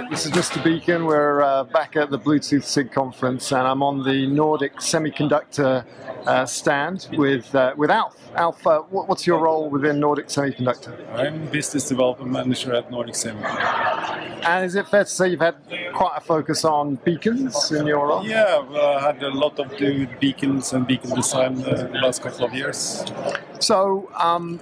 right, this is Mr. Beacon. We're uh, back at the Bluetooth SIG conference, and I'm on the Nordic Semiconductor uh, stand with uh, with Alf. Alf, uh, what- what's your role within Nordic Semiconductor? I'm business development manager at Nordic Semiconductor. And is it fair to say you've had quite a focus on beacons in your role? Yeah, well, I had a lot of do with beacons and beacon design uh, the last couple of years. So, um,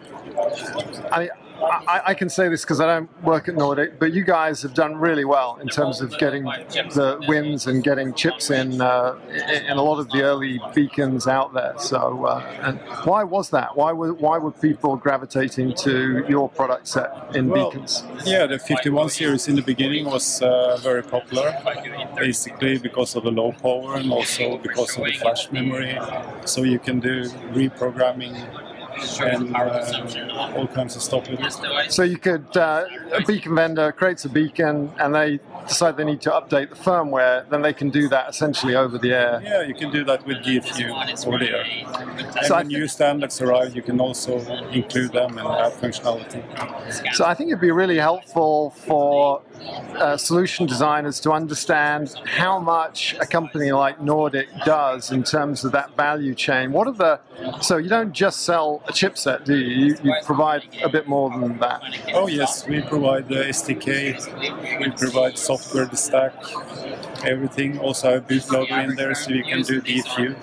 I, I, I can say this because I don't work at Nordic, but you guys have done really well in terms of getting the wins and getting chips in uh, in a lot of the early beacons out there. So, uh, and why was that? Why were why were people gravitating to your product set in Well, beacons? Yeah, the 51 series in the beginning was uh, very popular, basically because of the low power and also because of the flash memory. So you can do reprogramming and uh, all kinds of stuff with it. So you could uh, a beacon vendor creates a beacon and they decide they need to update the firmware, then they can do that essentially over the air. Yeah, you can do that with DFU over there. And So when new standards arrive, you can also include them and add functionality. So I think it'd be really helpful for uh, solution designers to understand how much a company like Nordic does in terms of that value chain. What are the so you don't just sell a chipset, do you? You, you provide a bit more than that. Oh yes, we provide the SDK, we provide software, the stack, everything. Also I a bootloader in there, so you can do DFU.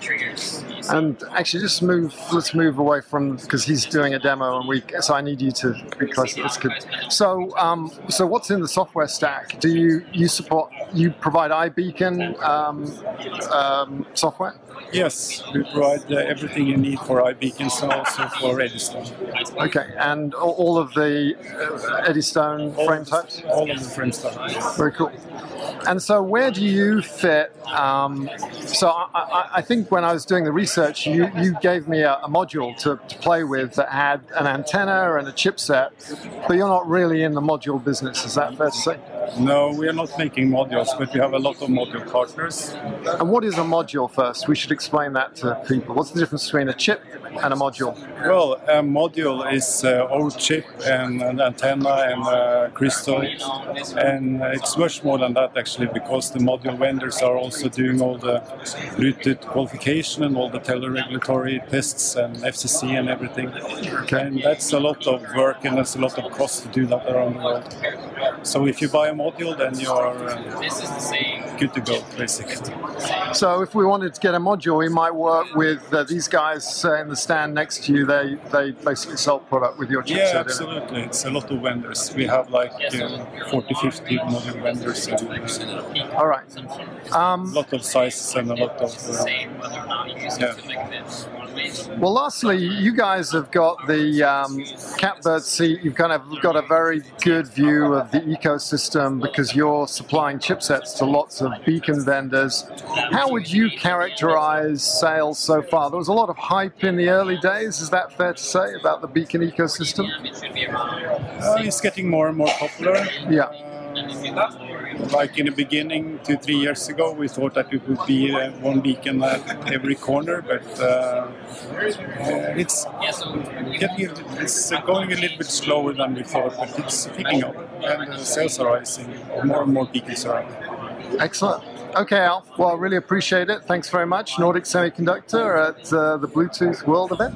And actually, just move. Let's move away from because he's doing a demo, and we. So I need you to be close to this kid. So, um, so what's in the software stack? Do you you support? You provide iBeacon um, um, software? Yes, we provide uh, everything you need for iBeacons and also for Eddystone. Okay, and all- all of the uh, Eddystone frame types. All of the frame types. Very cool. And so, where do you fit? Um, so, I, I, think when I was doing the research, you, you gave me a, a module to, to play with that had an antenna and a chipset, but you're not really in the module business. Is that fair to say? No, we are not making modules, but we have a lot of module partners. And what is a module first? We should explain that to people. What's the difference between a chip and a module? Well, a module is uh, our chip and an antenna and a crystal, and it's much more than that actually, because the module vendors are also doing all the Bluetooth qualification and all the teleregulatory tests and FCC and everything. Okay. And that's a lot of work and that's a lot of cost to do that around the world. So if you buy a module, then you are uh, good to go, basically. So, if we wanted to get a module, we might work with uh, these guys uh, in the stand next to you. They they basically sell product with your chipset. Yeah, in it. absolutely. It's a lot of vendors. We have like uh, 40, 50 module vendors and uh, All right. Um, a lot of sizes and a lot of. Uh, yeah. Well, lastly, you guys have got the um, catbird seat. You've kind of got a very good view of the ecosystem because you're supplying chipsets to lots of beacon vendors. How would you characterize sales so far? There was a lot of hype in the early days. Is that fair to say about the beacon ecosystem? Uh, it's getting more and more popular. Yeah. Like in the beginning, two, three years ago, we thought that it would be uh, one beacon at every corner, but uh, it's getting, it's going a little bit slower than we thought, but it's picking up, and the sales are rising. More and more beacons are out. Excellent. Okay, Alf. Well, I really appreciate it. Thanks very much. Nordic Semiconductor at uh, the Bluetooth World event.